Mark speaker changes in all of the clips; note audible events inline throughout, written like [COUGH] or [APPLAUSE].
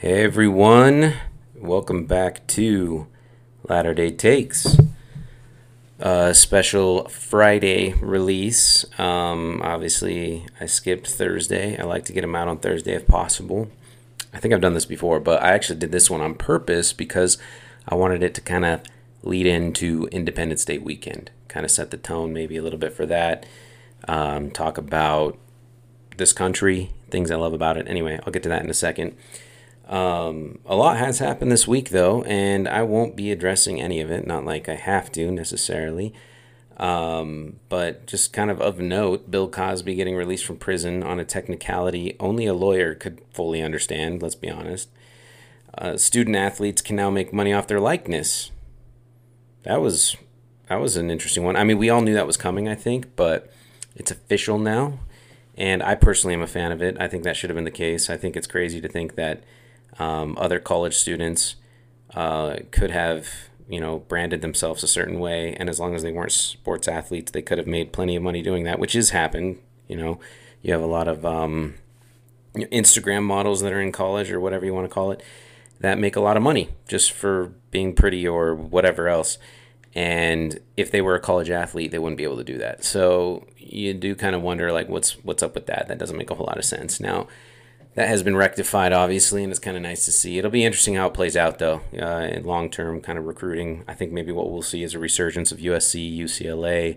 Speaker 1: Hey everyone, welcome back to Latter Day Takes. A special Friday release. Um, obviously, I skipped Thursday. I like to get them out on Thursday if possible. I think I've done this before, but I actually did this one on purpose because I wanted it to kind of lead into Independence Day weekend, kind of set the tone maybe a little bit for that. Um, talk about this country, things I love about it. Anyway, I'll get to that in a second. Um, a lot has happened this week, though, and I won't be addressing any of it. Not like I have to necessarily. Um, but just kind of of note, Bill Cosby getting released from prison on a technicality only a lawyer could fully understand, let's be honest. Uh, student athletes can now make money off their likeness. That was that was an interesting one. I mean, we all knew that was coming, I think, but it's official now. And I personally am a fan of it. I think that should have been the case. I think it's crazy to think that um, other college students uh, could have, you know, branded themselves a certain way, and as long as they weren't sports athletes, they could have made plenty of money doing that, which has happened. You know, you have a lot of um, Instagram models that are in college or whatever you want to call it that make a lot of money just for being pretty or whatever else. And if they were a college athlete, they wouldn't be able to do that. So you do kind of wonder, like, what's what's up with that? That doesn't make a whole lot of sense. Now, that has been rectified, obviously, and it's kind of nice to see. It'll be interesting how it plays out, though, uh, in long term kind of recruiting. I think maybe what we'll see is a resurgence of USC, UCLA,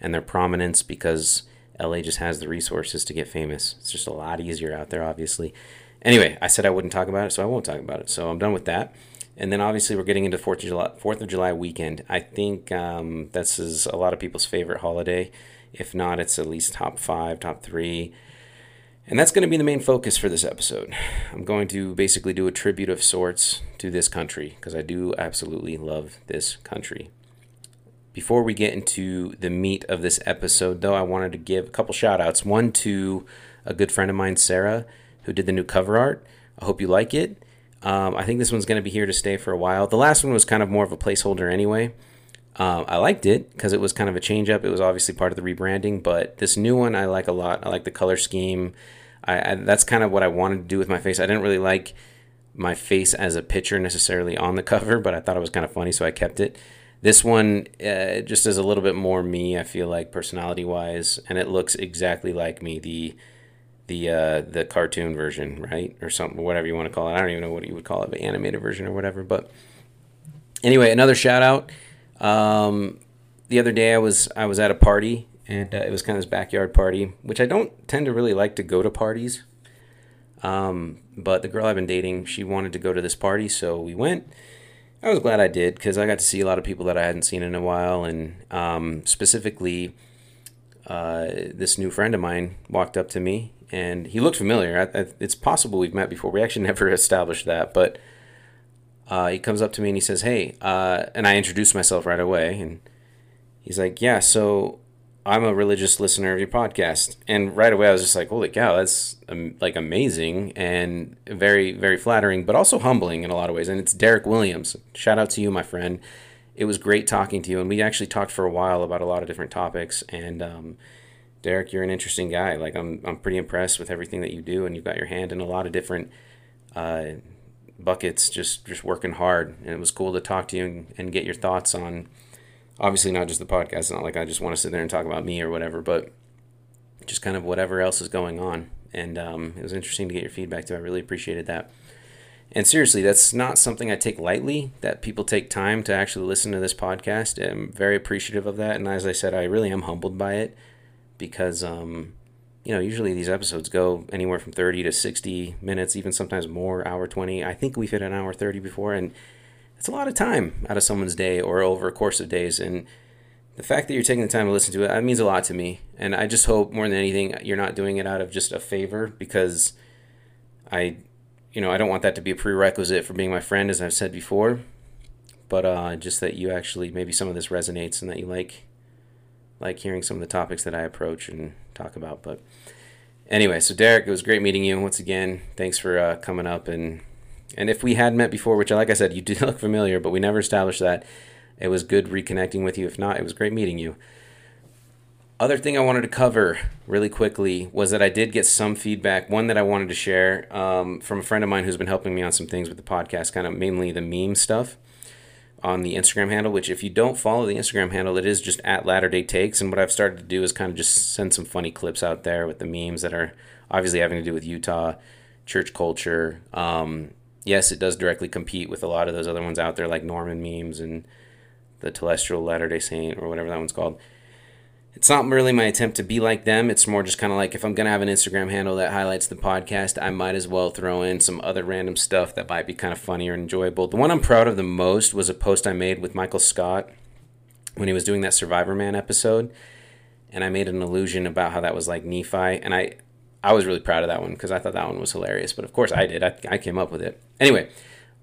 Speaker 1: and their prominence because LA just has the resources to get famous. It's just a lot easier out there, obviously. Anyway, I said I wouldn't talk about it, so I won't talk about it. So I'm done with that. And then obviously we're getting into Fourth of July, Fourth of July weekend. I think um, this is a lot of people's favorite holiday. If not, it's at least top five, top three. And that's going to be the main focus for this episode. I'm going to basically do a tribute of sorts to this country because I do absolutely love this country. Before we get into the meat of this episode, though, I wanted to give a couple shout outs. One to a good friend of mine, Sarah, who did the new cover art. I hope you like it. Um, I think this one's going to be here to stay for a while. The last one was kind of more of a placeholder anyway. Um, I liked it because it was kind of a change up. It was obviously part of the rebranding, but this new one I like a lot. I like the color scheme. I, I, that's kind of what I wanted to do with my face. I didn't really like my face as a picture necessarily on the [LAUGHS] cover, but I thought it was kind of funny, so I kept it. This one uh, just is a little bit more me. I feel like personality wise, and it looks exactly like me. The the uh, the cartoon version, right, or something, whatever you want to call it. I don't even know what you would call it, the animated version or whatever. But anyway, another shout out. Um, the other day I was I was at a party and uh, it was kind of this backyard party, which I don't tend to really like to go to parties. Um, but the girl I've been dating, she wanted to go to this party, so we went. I was glad I did because I got to see a lot of people that I hadn't seen in a while, and um, specifically, uh, this new friend of mine walked up to me, and he looked familiar. I, I, it's possible we've met before. We actually [LAUGHS] never established that, but uh, he comes up to me and he says, "Hey," uh, and I introduced myself right away, and he's like, "Yeah, so I'm a religious listener of your podcast. And right away, I was just like, holy cow, that's um, like amazing and very, very flattering, but also humbling in a lot of ways. And it's Derek Williams. Shout out to you, my friend. It was great talking to you. And we actually talked for a while about a lot of different topics. And, um, Derek, you're an interesting guy. Like, I'm, I'm pretty impressed with everything that you do. And you've got your hand in a lot of different, uh, buckets, just, just working hard. And it was cool to talk to you and, and get your thoughts on, obviously not just the podcast. It's not like I just want to sit there and talk about me or whatever, but just kind of whatever else is going on. And um, it was interesting to get your feedback too. I really appreciated that. And seriously, that's not something I take lightly. That people take time to actually listen to this podcast. I'm very appreciative of that. And as I said, I really am humbled by it because, um, you know, usually these episodes go anywhere from 30 to 60 minutes, even sometimes more, hour 20. I think we've hit an hour 30 before. And it's a lot of time out of someone's day or over a course of days. And the fact that you're taking the time to listen to it, that means a lot to me. And I just hope more than anything, you're not doing it out of just a favor because I, you know, I don't want that to be a prerequisite for being my friend, as I've said before. But uh, just that you actually, maybe some of this resonates and that you like, like hearing some of the topics that I approach and talk about. But anyway, so Derek, it was great meeting you once again. Thanks for uh, coming up and and if we had met before, which, like I said, you do [LAUGHS] look familiar, but we never established that, it was good reconnecting with you. If not, it was great meeting you. other thing I wanted to cover really quickly was that I did get some feedback. One that I wanted to share um, from a friend of mine who's been helping me on some things with the podcast, kind of mainly the meme stuff on the Instagram handle. Which, if you don't follow the Instagram handle, it is just at Latter Day Takes. And what I've started to do is kind of just send some funny clips out there with the memes that are obviously having to do with Utah church culture. Um, yes, it does directly compete with a lot of those other ones out there, like Mormon memes and the Telestial Latter Day Saint or whatever that one's called it's not really my attempt to be like them. It's more just kind of like if I'm to have an Instagram handle that highlights the podcast, I might as well throw in some other random stuff that might be kind of funny or enjoyable. The one I'm proud of the most was a post I made with Michael Scott when he was doing that Survivor Man episode. And I made an allusion about how that was like Nephi. And I, I was really proud of that one because I thought that one was hilarious. But of course I did. I, I came up with it. Anyway,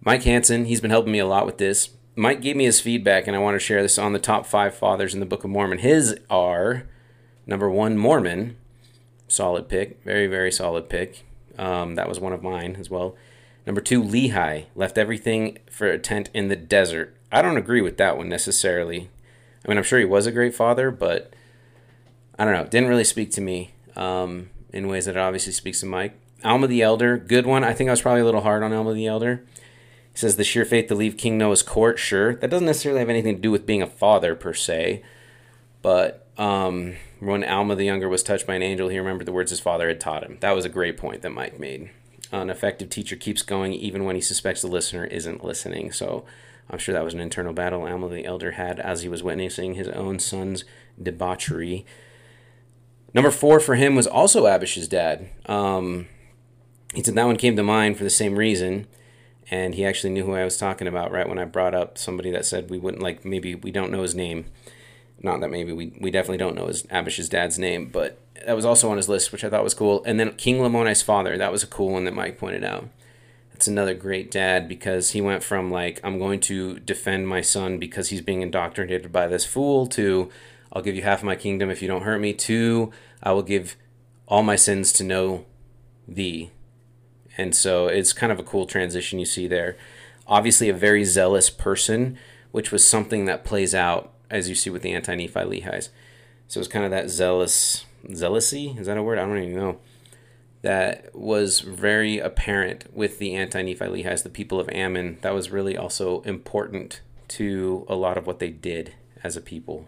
Speaker 1: Mike Hansen, he's been helping me a lot with this. Mike gave me his feedback, and I want to share this on the top five fathers in the Book of Mormon. His are number one, Mormon, solid pick, very very solid pick. Um, that was one of mine as well. Number two, Lehi left everything for a tent in the desert. I don't agree with that one necessarily. I mean, I'm sure he was a great father, but I don't know. Didn't really speak to me um, in ways that obviously speaks to Mike. Alma the Elder, good one. I think I was probably a little hard on Alma the Elder. He says the sheer faith to leave King Noah's court. Sure, that doesn't necessarily have anything to do with being a father per se, but um, when Alma the younger was touched by an angel, he remembered the words his father had taught him. That was a great point that Mike made. An effective teacher keeps going even when he suspects the listener isn't listening. So I'm sure that was an internal battle Alma the elder had as he was witnessing his own son's debauchery. Number four for him was also Abish's dad. Um, he said that one came to mind for the same reason and he actually knew who I was talking about right when I brought up somebody that said we wouldn't like maybe we don't know his name. Not that maybe we, we definitely don't know his Abish's dad's name, but that was also on his list, which I thought was cool. And then King Lamoni's father, that was a cool one that Mike pointed out. That's another great dad because he went from like I'm going to defend my son because he's being indoctrinated by this fool to I'll give you half of my kingdom if you don't hurt me to I will give all my sins to know thee and so it's kind of a cool transition you see there. Obviously, a very zealous person, which was something that plays out as you see with the anti Nephi Lehis. So it's kind of that zealous zealousy. Is that a word? I don't even know. That was very apparent with the anti Nephi Lehis, the people of Ammon. That was really also important to a lot of what they did as a people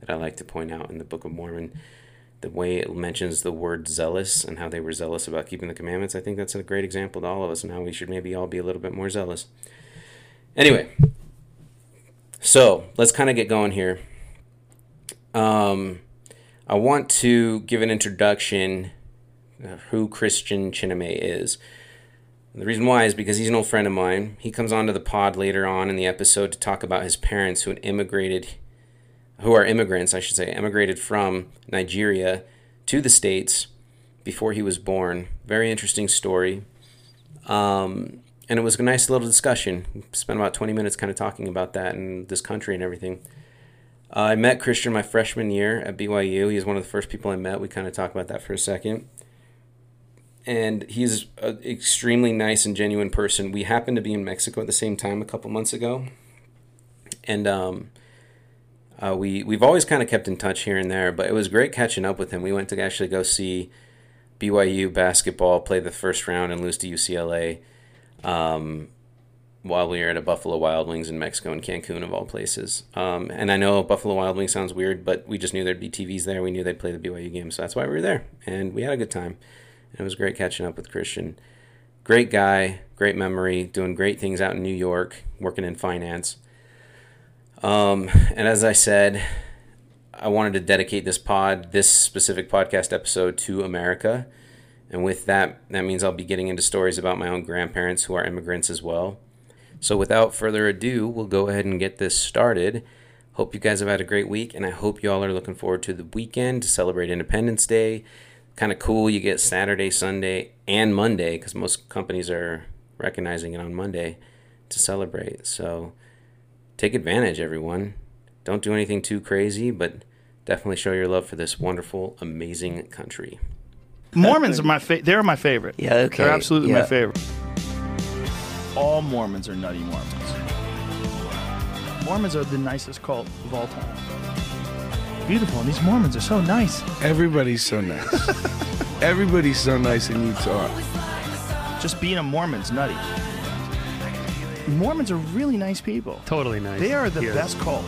Speaker 1: that I like to point out in the Book of Mormon the way it mentions the word zealous and how they were zealous about keeping the commandments, I think that's a great example to all of us and how we should maybe all be a little bit more zealous. Anyway, so let's kind of get going here. Um, I want to give an introduction who Christian Chineme is. The reason why is because he's an old friend of mine. He comes onto the pod later on in the episode to talk about his parents who had immigrated who are immigrants, I should say, immigrated from Nigeria to the States before he was born. Very interesting story. Um, and it was a nice little discussion. Spent about 20 minutes kind of talking about that and this country and everything. Uh, I met Christian my freshman year at BYU. He's one of the first people I met. We kind of talked about that for a second. And he's an extremely nice and genuine person. We happened to be in Mexico at the same time a couple months ago. And um, uh, we we've always kind of kept in touch here and there, but it was great catching up with him. We went to actually go see BYU basketball play the first round and lose to UCLA um, while we were at a Buffalo Wild Wings in Mexico in Cancun of all places. Um, and I know Buffalo Wild Wings sounds weird, but we just knew there'd be TVs there. We knew they'd play the BYU game, so that's why we were there, and we had a good time. And it was great catching up with Christian. Great guy, great memory, doing great things out in New York, working in finance. Um, and as I said, I wanted to dedicate this pod, this specific podcast episode to America. And with that, that means I'll be getting into stories about my own grandparents who are immigrants as well. So without further ado, we'll go ahead and get this started. Hope you guys have had a great week, and I hope you all are looking forward to the weekend to celebrate Independence Day. Kind of cool, you get Saturday, Sunday, and Monday because most companies are recognizing it on Monday to celebrate. So take advantage, everyone. Don't do anything too crazy, but definitely show your love for this wonderful, amazing country.
Speaker 2: Mormons are my favorite. they're my favorite.
Speaker 3: Yeah, okay.
Speaker 2: They're absolutely
Speaker 3: yeah.
Speaker 2: my favorite. All Mormons are nutty Mormons. Mormons are the nicest cult of all time. beautiful, and these Mormons are so nice.
Speaker 3: Everybody's so nice. [LAUGHS] Everybody's so nice in Utah.
Speaker 2: Just being a Mormon's nutty. Mormons are really nice people.
Speaker 4: Totally nice.
Speaker 2: They are the
Speaker 4: Yes.
Speaker 2: best cult.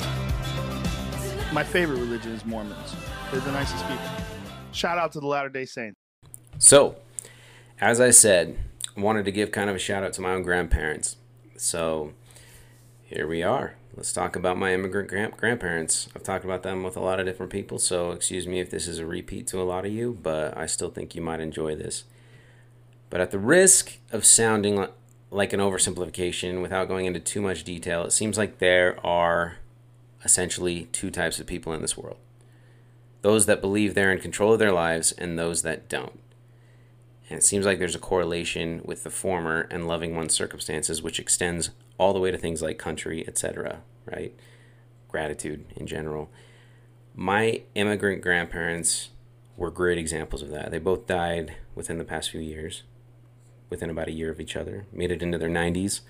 Speaker 2: My favorite religion is Mormons. They're the nicest people. Shout out to the Latter Day Saints.
Speaker 1: So, as I said, I wanted to give kind of a shout out to my own grandparents. So, here we are. Let's talk about my immigrant grand- grandparents. I've talked about them with a lot of different people, so excuse me if this is a repeat to a lot of you, but I still think you might enjoy this. But at the risk of sounding li- like an oversimplification without going into too much detail, it seems like there are essentially two types of people in this world those that believe they're in control of their lives and those that don't. And it seems like there's a correlation with the former and loving one's circumstances, which extends all the way to things like country, etc., right? Gratitude in general. My immigrant grandparents were great examples of that. They both died within the past few years, within about a year of each other, made it into their 90s.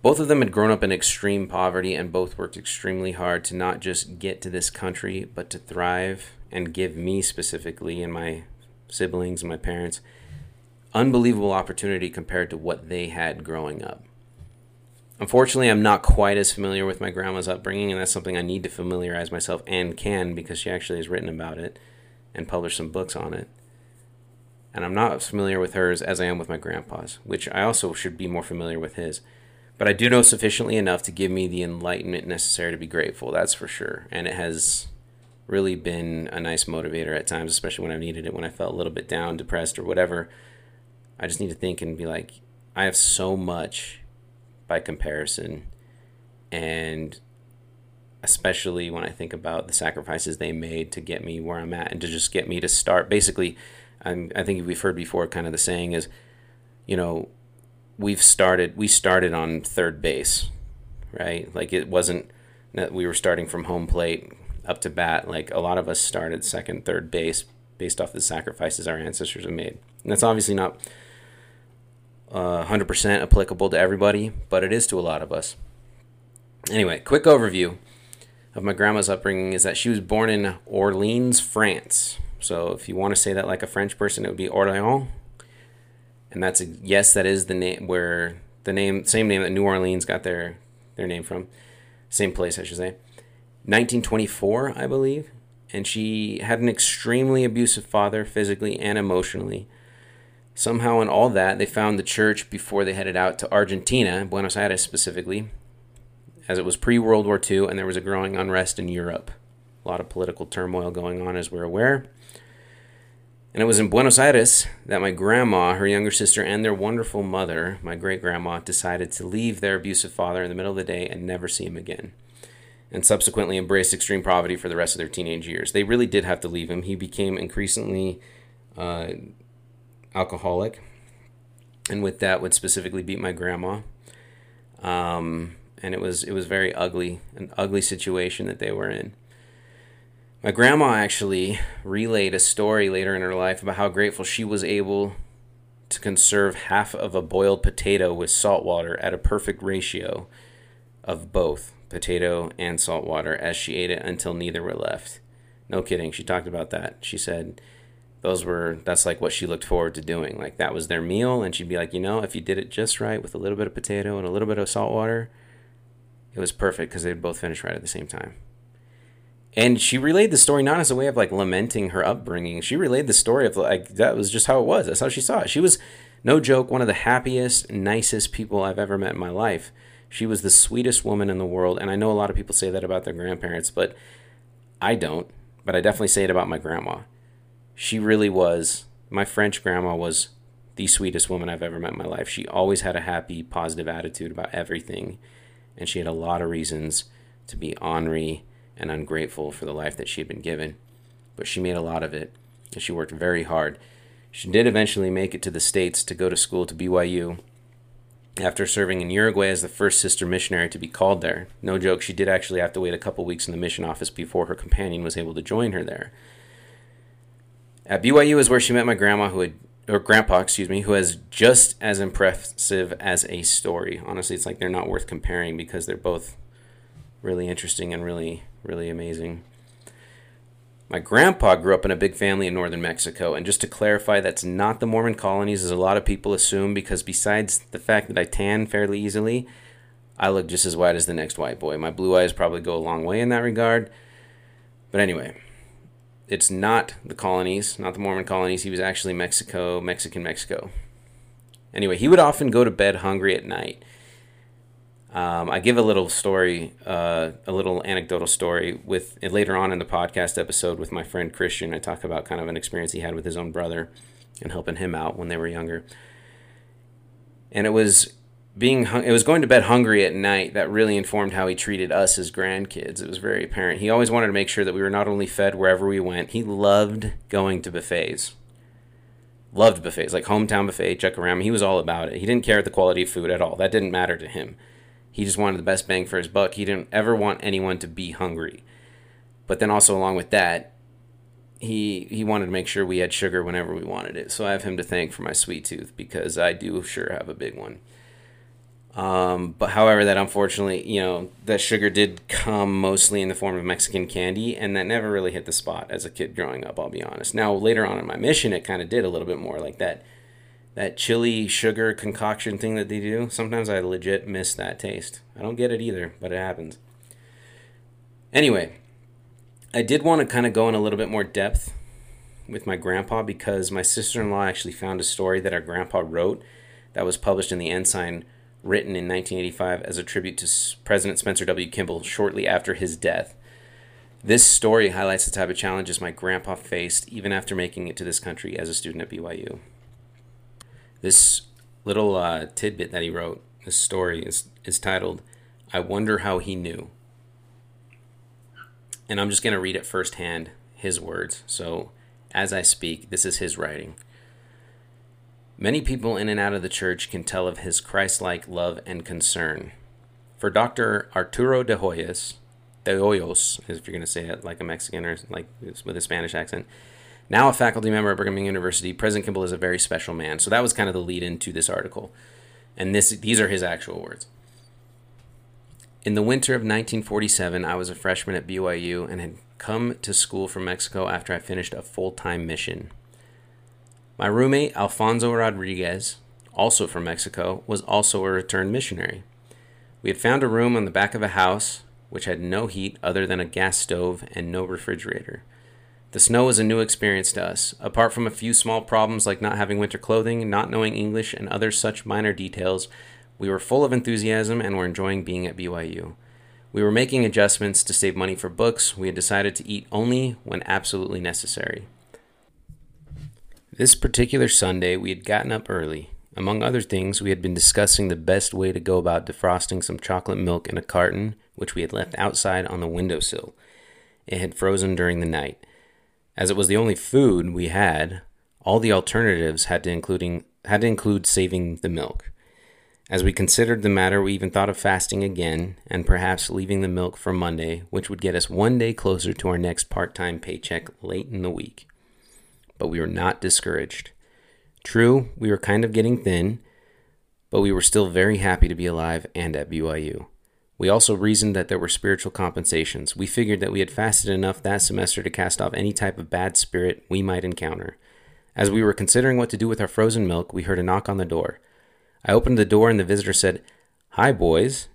Speaker 1: Both of them had grown up in extreme poverty and both worked extremely hard to not just get to this country, but to thrive and give me specifically and my siblings and my parents unbelievable opportunity compared to what they had growing up. Unfortunately, I'm not quite as familiar with my grandma's upbringing, and that's something I need to familiarize myself and can because she actually has written about it and published some books on it. And I'm not as familiar with hers as I am with my grandpa's, which I also should be more familiar with his. But I do know sufficiently enough to give me the enlightenment necessary to be grateful, that's for sure. And it has really been a nice motivator at times, especially when I needed it, when I felt a little bit down, depressed, or whatever. I just need to think and be like, I have so much by comparison. And especially when I think about the sacrifices they made to get me where I'm at and to just get me to start. Basically, I'm, I think we've heard before kind of the saying is, you know, we've started, we started on third base, right? Like it wasn't that we were starting from home plate up to bat. Like a lot of us started second, third base based off the sacrifices our ancestors have made. And that's obviously not uh, 100% applicable to everybody, but it is to a lot of us. Anyway, quick overview of my grandma's upbringing is that she was born in Orleans, France. So if you want to say that like a French person, it would be Orléans. And that's a, yes, that is the name where the name same name that New Orleans got their their name from. Same place, I should say. 1924, I believe. And she had an extremely abusive father, physically and emotionally. Somehow, in all that, they found the church before they headed out to Argentina, Buenos Aires specifically, as it was pre World War II and there was a growing unrest in Europe. A lot of political turmoil going on, as we're aware. And it was in Buenos Aires that my grandma, her younger sister, and their wonderful mother, my great grandma, decided to leave their abusive father in the middle of the day and never see him again. And subsequently embraced extreme poverty for the rest of their teenage years. They really did have to leave him. He became increasingly uh, alcoholic, and with that would specifically beat my grandma. Um, and it was it was very ugly, an ugly situation that they were in. My grandma actually relayed a story later in her life about how grateful she was able to conserve half of a boiled potato with salt water at a perfect ratio of both potato and salt water as she ate it until neither were left. No kidding. She talked about that. She said those were that's like what she looked forward to doing. Like that was their meal and she'd be like, "You know, if you did it just right with a little bit of potato and a little bit of salt water, it was perfect because they'd both finish right at the same time." And she relayed the story not as a way of like lamenting her upbringing. She relayed the story of like that was just how it was. That's how she saw it. She was no joke one of the happiest, nicest people I've ever met in my life. She was the sweetest woman in the world, and I know a lot of people say that about their grandparents, but I don't. But I definitely say it about my grandma. She really was. My French grandma was the sweetest woman I've ever met in my life. She always had a happy, positive attitude about everything, and she had a lot of reasons to be ornery and ungrateful for the life that she had been given. But she made a lot of it, and she worked very hard. She did eventually make it to the States to go to school to BYU after serving in Uruguay as the first sister missionary to be called there. No joke, she did actually have to wait a couple weeks in the mission office before her companion was able to join her there. At BYU is where she met my grandma, who had, or grandpa, excuse me, who has just as impressive as a story. Honestly, it's like they're not worth comparing because they're both really interesting and really, really amazing. My grandpa grew up in a big family in northern Mexico, and just to clarify, that's not the Mormon colonies, as a lot of people assume, because besides the fact that I tan fairly easily, I look just as white as the next white boy. My blue eyes probably go a long way in that regard. But anyway, it's not the colonies, not the Mormon colonies. He was actually Mexico, Mexican Mexico. Anyway, he would often go to bed hungry at night. Um, I give a little story, uh, a little anecdotal story with later on in the podcast episode with my friend Christian. I talk about kind of an experience he had with his own brother and helping him out when they were younger. And it was being hung- it was going to bed hungry at night that really informed how he treated us as grandkids. It was very apparent. He always wanted to make sure that we were not only fed wherever we went. He loved going to buffets. Loved buffets like hometown buffet, Chuck-A-Rama. He was all about it. He didn't care the quality of food at all. That didn't matter to him. He just wanted the best bang for his buck. He didn't ever want anyone to be hungry. But then also along with that, he he wanted to make sure we had sugar whenever we wanted it. So I have him to thank for my sweet tooth because I do sure have a big one. Um, but however, that unfortunately, you know, that sugar did come mostly in the form of Mexican candy, and that never really hit the spot as a kid growing up. I'll be honest. Now later on in my mission, it kind of did a little bit more like that. That chili sugar concoction thing that they do. Sometimes I legit miss that taste. I don't get it either, but it happens. Anyway, I did want to kind of go in a little bit more depth with my grandpa because my sister in law actually found a story that our grandpa wrote that was published in the Ensign written in 1985 as a tribute to President Spencer W. Kimball shortly after his death. This story highlights the type of challenges my grandpa faced even after making it to this country as a student at BYU. This little uh, tidbit that he wrote, this story, is, is titled, I Wonder How He Knew. And I'm just going to read it firsthand, his words. So as I speak, this is his writing. Many people in and out of the church can tell of his Christ like love and concern. For Dr. Arturo de Hoyos, de Hoyos, if you're going to say it like a Mexican or like with a Spanish accent, now a faculty member at Brigham Young University, President Kimball is a very special man. So that was kind of the lead into this article. And this these are his actual words. In the winter of 1947, I was a freshman at BYU and had come to school from Mexico after I finished a full time mission. My roommate, Alfonso Rodriguez, also from Mexico, was also a returned missionary. We had found a room on the back of a house which had no heat other than a gas stove and no refrigerator. The snow was a new experience to us. Apart from a few small problems like not having winter clothing, not knowing English, and other such minor details, we were full of enthusiasm and were enjoying being at BYU. We were making adjustments to save money for books. We had decided to eat only when absolutely necessary. This particular Sunday, we had gotten up early. Among other things, we had been discussing the best way to go about defrosting some chocolate milk in a carton, which we had left outside on the windowsill. It had frozen during the night. As it was the only food we had, all the alternatives had to including had to include saving the milk. As we considered the matter, we even thought of fasting again and perhaps leaving the milk for Monday, which would get us one day closer to our next part-time paycheck late in the week but we were not discouraged. True, we were kind of getting thin, but we were still very happy to be alive and at BYU. We also reasoned that there were spiritual compensations. We figured that we had fasted enough that semester to cast off any type of bad spirit we might encounter. As we were considering what to do with our frozen milk, we heard a knock on the door. I opened the door and the visitor said, Hi, boys.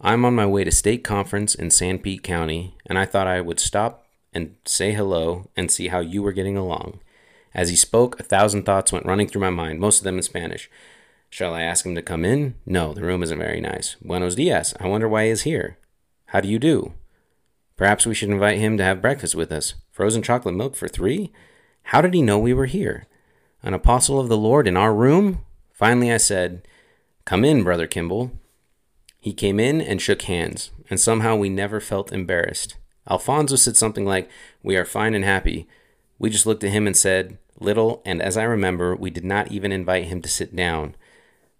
Speaker 1: I'm on my way to state conference in Sanpete County, and I thought I would stop and say hello and see how you were getting along. As he spoke, a thousand thoughts went running through my mind, most of them in Spanish. Shall I ask him to come in? No, the room isn't very nice. Buenos dias. I wonder why he is here. How do you do? Perhaps we should invite him to have breakfast with us. Frozen chocolate milk for three? How did he know we were here? An apostle of the Lord in our room? Finally, I said, Come in, Brother Kimball. He came in and shook hands, and somehow we never felt embarrassed. Alfonso said something like, We are fine and happy. We just looked at him and said, little, and as I remember, we did not even invite him to sit down.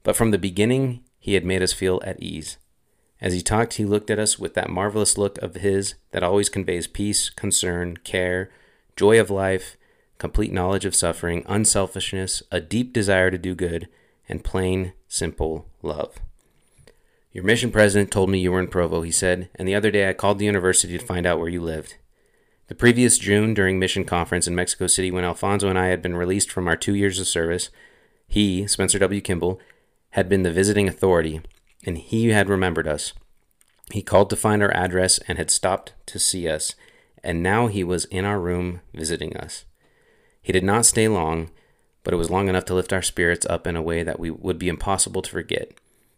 Speaker 1: But from the beginning, he had made us feel at ease. As he talked, he looked at us with that marvelous look of his that always conveys peace, concern, care, joy of life, complete knowledge of suffering, unselfishness, a deep desire to do good, and plain, simple love. Your mission president told me you were in Provo, he said, and the other day I called the university to find out where you lived. The previous June, during mission conference in Mexico City, when Alfonso and I had been released from our two years of service, he, Spencer W. Kimball, had been the visiting authority, and he had remembered us. He called to find our address and had stopped to see us, and now he was in our room visiting us. He did not stay long, but it was long enough to lift our spirits up in a way that we would be impossible to forget.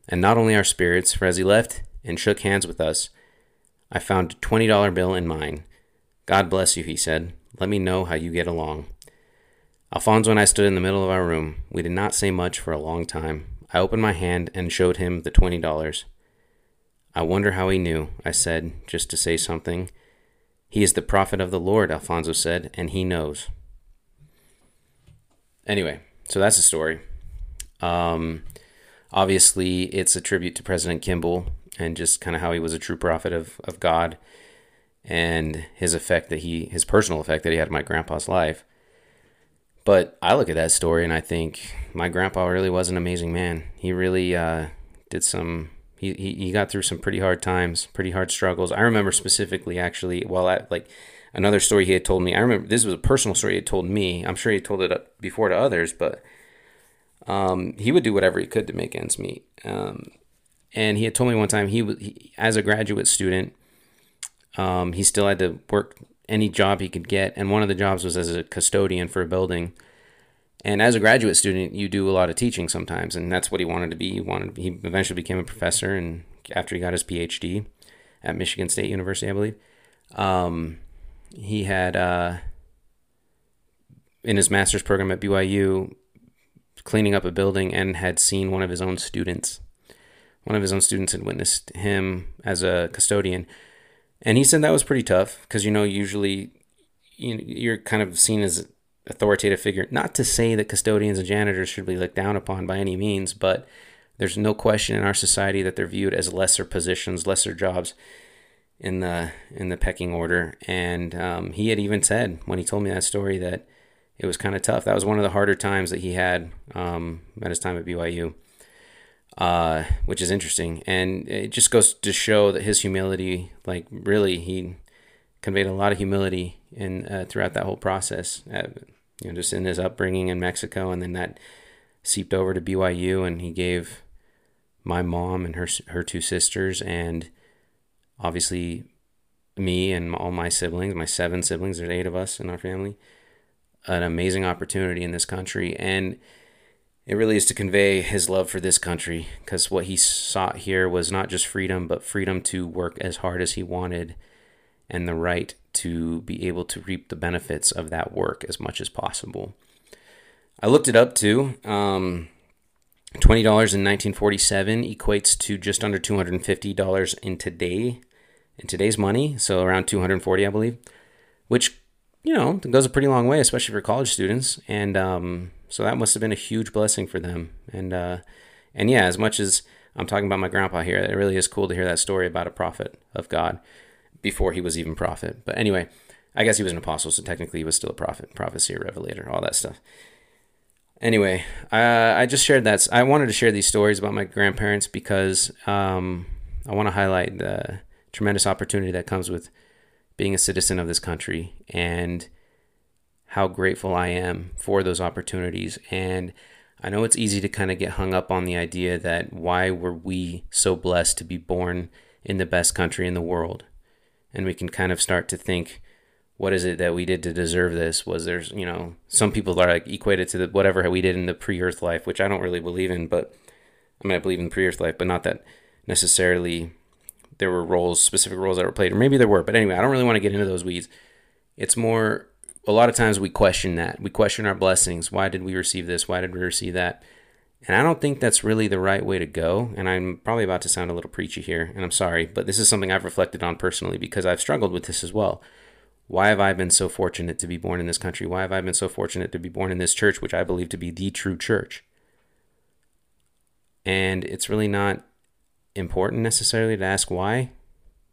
Speaker 1: And not only our spirits, for as he left and shook hands with us, I found a $20 bill in mine. God bless you, he said. Let me know how you get along. Alfonso and I stood in the middle of our room. We did not say much for a long time. I opened my hand and showed him the $20. I wonder how he knew, I said, just to say something. He is the prophet of the Lord, Alfonso said, and he knows. Anyway, so that's the story. Um, obviously, it's a tribute to President Kimball and just kind of how he was a true prophet of, of God and his effect that he, his personal effect that he had on my grandpa's life. But I look at that story and I think my grandpa really was an amazing man. He really uh, did some. He, he, he got through some pretty hard times, pretty hard struggles. I remember specifically, actually, while I like another story he had told me. I remember this was a personal story he had told me. I'm sure he told it before to others, but um, he would do whatever he could to make ends meet. Um, and he had told me one time he was he, as a graduate student, um, he still had to work any job he could get, and one of the jobs was as a custodian for a building. And as a graduate student, you do a lot of teaching sometimes, and that's what he wanted to be. He wanted he eventually became a professor, and after he got his PhD at Michigan State University, I believe. Um, he had uh, in his master's program at BYU cleaning up a building and had seen one of his own students. One of his own students had witnessed him as a custodian, and he said that was pretty tough because you know usually you you're kind of seen as an authoritative figure. Not to say that custodians and janitors should be looked down upon by any means, but there's no question in our society that they're viewed as lesser positions, lesser jobs in the in the pecking order. And um, he had even said when he told me that story that it was kind of tough. That was one of the harder times that he had um, at his time at BYU, uh, which is interesting. And it just goes to show that his humility, like really, he conveyed a lot of humility in uh, throughout that whole process. Uh, you know, just in his upbringing in Mexico, and then that seeped over to BYU, and he gave my mom and her her two sisters and obviously me and all my siblings, my seven siblings, there's eight of us in our family, an amazing opportunity in this country. And it really is to convey his love for this country because what he sought here was not just freedom, but freedom to work as hard as he wanted and the right to be able to reap the benefits of that work as much as possible. I looked it up too. Um, $20 in 1947 equates to just under $250 in today in today's money, so around 240 I believe, which you know, goes a pretty long way especially for college students and um, so that must have been a huge blessing for them. And uh, and yeah, as much as I'm talking about my grandpa here, it really is cool to hear that story about a prophet of God before he was even prophet. But anyway, I guess he was an apostle, so technically he was still a prophet, prophecy, or revelator, all that stuff anyway, I, I just shared that. I wanted to share these stories about my grandparents because um, I want to highlight the tremendous opportunity that comes with being a citizen of this country and how grateful I am for those opportunities. And I know it's easy to kind of get hung up on the idea that why were we so blessed to be born in the best country in the world? And we can kind of start to think, what is it that we did to deserve this? Was there's you know some people are like equated to the whatever we did in the pre-earth life, which I don't really believe in, but I mean I believe in pre-earth life, but not that necessarily there were roles, specific roles that were played, or maybe there were. But anyway, I don't really want to get into those weeds. It's more a lot of times we question that. We question our blessings. Why did we receive this? Why did we receive that? And I don't think that's really the right way to go. And I'm probably about to sound a little preachy here, and I'm sorry, but this is something I've reflected on personally because I've struggled with this as well why have I been so fortunate to be born in this country? Why have I been so fortunate to be born in this church, which I believe to be the true church? And it's really not important necessarily to ask why.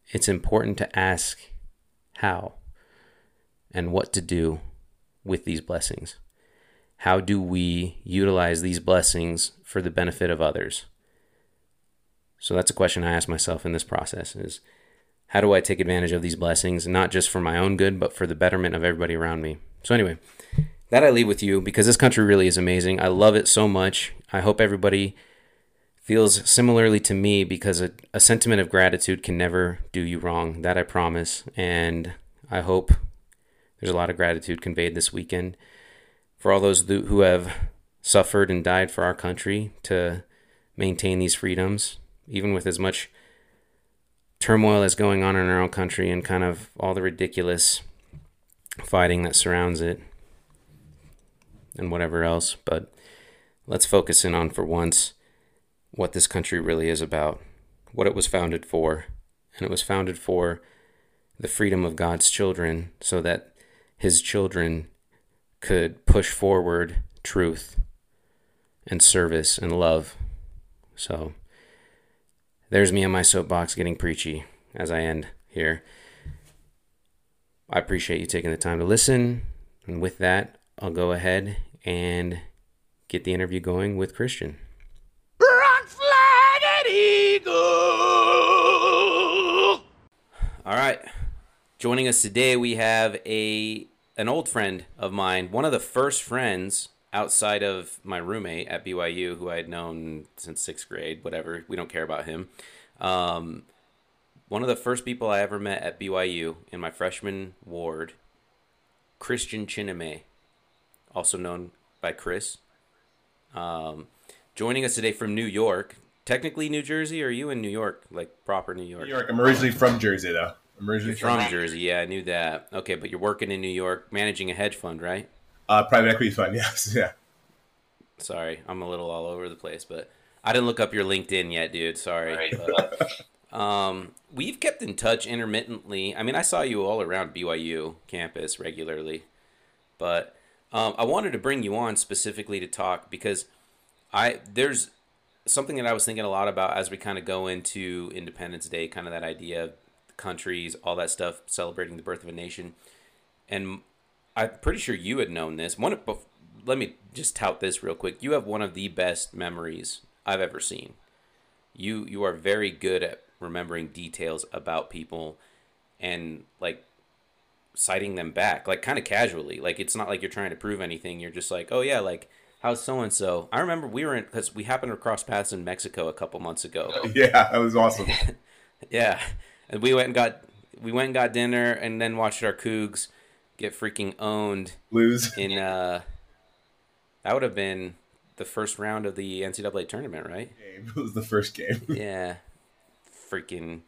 Speaker 1: It's important to ask how and what to do with these blessings. How do we utilize these blessings for the benefit of others? So that's a question I ask myself in this process is how do I take advantage of these blessings, not just for my own good, but for the betterment of everybody around me. So, anyway, that I leave with you because this country really is amazing. I love it so much. I hope everybody feels similarly to me because a, a sentiment of gratitude can never do you wrong. That I promise. And I hope there's a lot of gratitude conveyed this weekend for all those who have suffered and died for our country to maintain these freedoms, even with as much turmoil as going on in our own country and kind of all the ridiculous fighting that surrounds it and whatever else. But let's focus in on for once what this country really is about, what it was founded for. And it was founded for the freedom of God's children so that his children could push forward truth and service and love. So there's me on my soapbox getting preachy as I end here. I appreciate you taking the time to listen. And with that, I'll go ahead and get the interview going with Christian. Rock flag and eagle. All right. Joining us today, we have a an old friend of mine, one of the first friends outside of my roommate at BYU, who I had known since sixth grade. Whatever, we don't care about him. Um, one of the first people I ever met at BYU in my freshman ward, Christian Chineme also known by Chris. Um, joining us today from New York, technically New Jersey, or are you in New York, like proper New York?
Speaker 4: New York. I'm originally from Jersey, though. I'm
Speaker 1: originally from, from Jersey. Yeah, I knew that. Okay, but you're working in New York, managing a hedge fund, right?
Speaker 4: Uh, private equity fund. [LAUGHS] Yes. Yeah.
Speaker 1: Sorry, I'm a little all over the place, but I didn't look up your LinkedIn yet, dude. Sorry. Right. But, um, we've kept in touch intermittently. I mean, I saw you all around BYU campus regularly, but um, I wanted to bring you on specifically to talk because I there's something that I was thinking a lot about as we kind of go into Independence Day, kind of that idea of countries, all that stuff, celebrating the birth of a nation. And I'm pretty sure you had known this. One, of, let me just tout this real quick. You have one of the best memories I've ever seen. You you are very good at remembering details about people and like citing them back, like kind of casually. Like it's not like you're trying to prove anything. You're just like, oh yeah, like how's so and so? I remember we were in because we happened to cross paths in Mexico a couple months ago. [LAUGHS]
Speaker 4: Yeah, that was awesome. [LAUGHS]
Speaker 1: yeah, and we went and got we went and got dinner and then watched our Cougs get freaking owned.
Speaker 4: Lose
Speaker 1: in uh, that would have been the first round of the NCAA tournament, right? [LAUGHS]
Speaker 4: It was the first game. [LAUGHS]
Speaker 1: yeah, freaking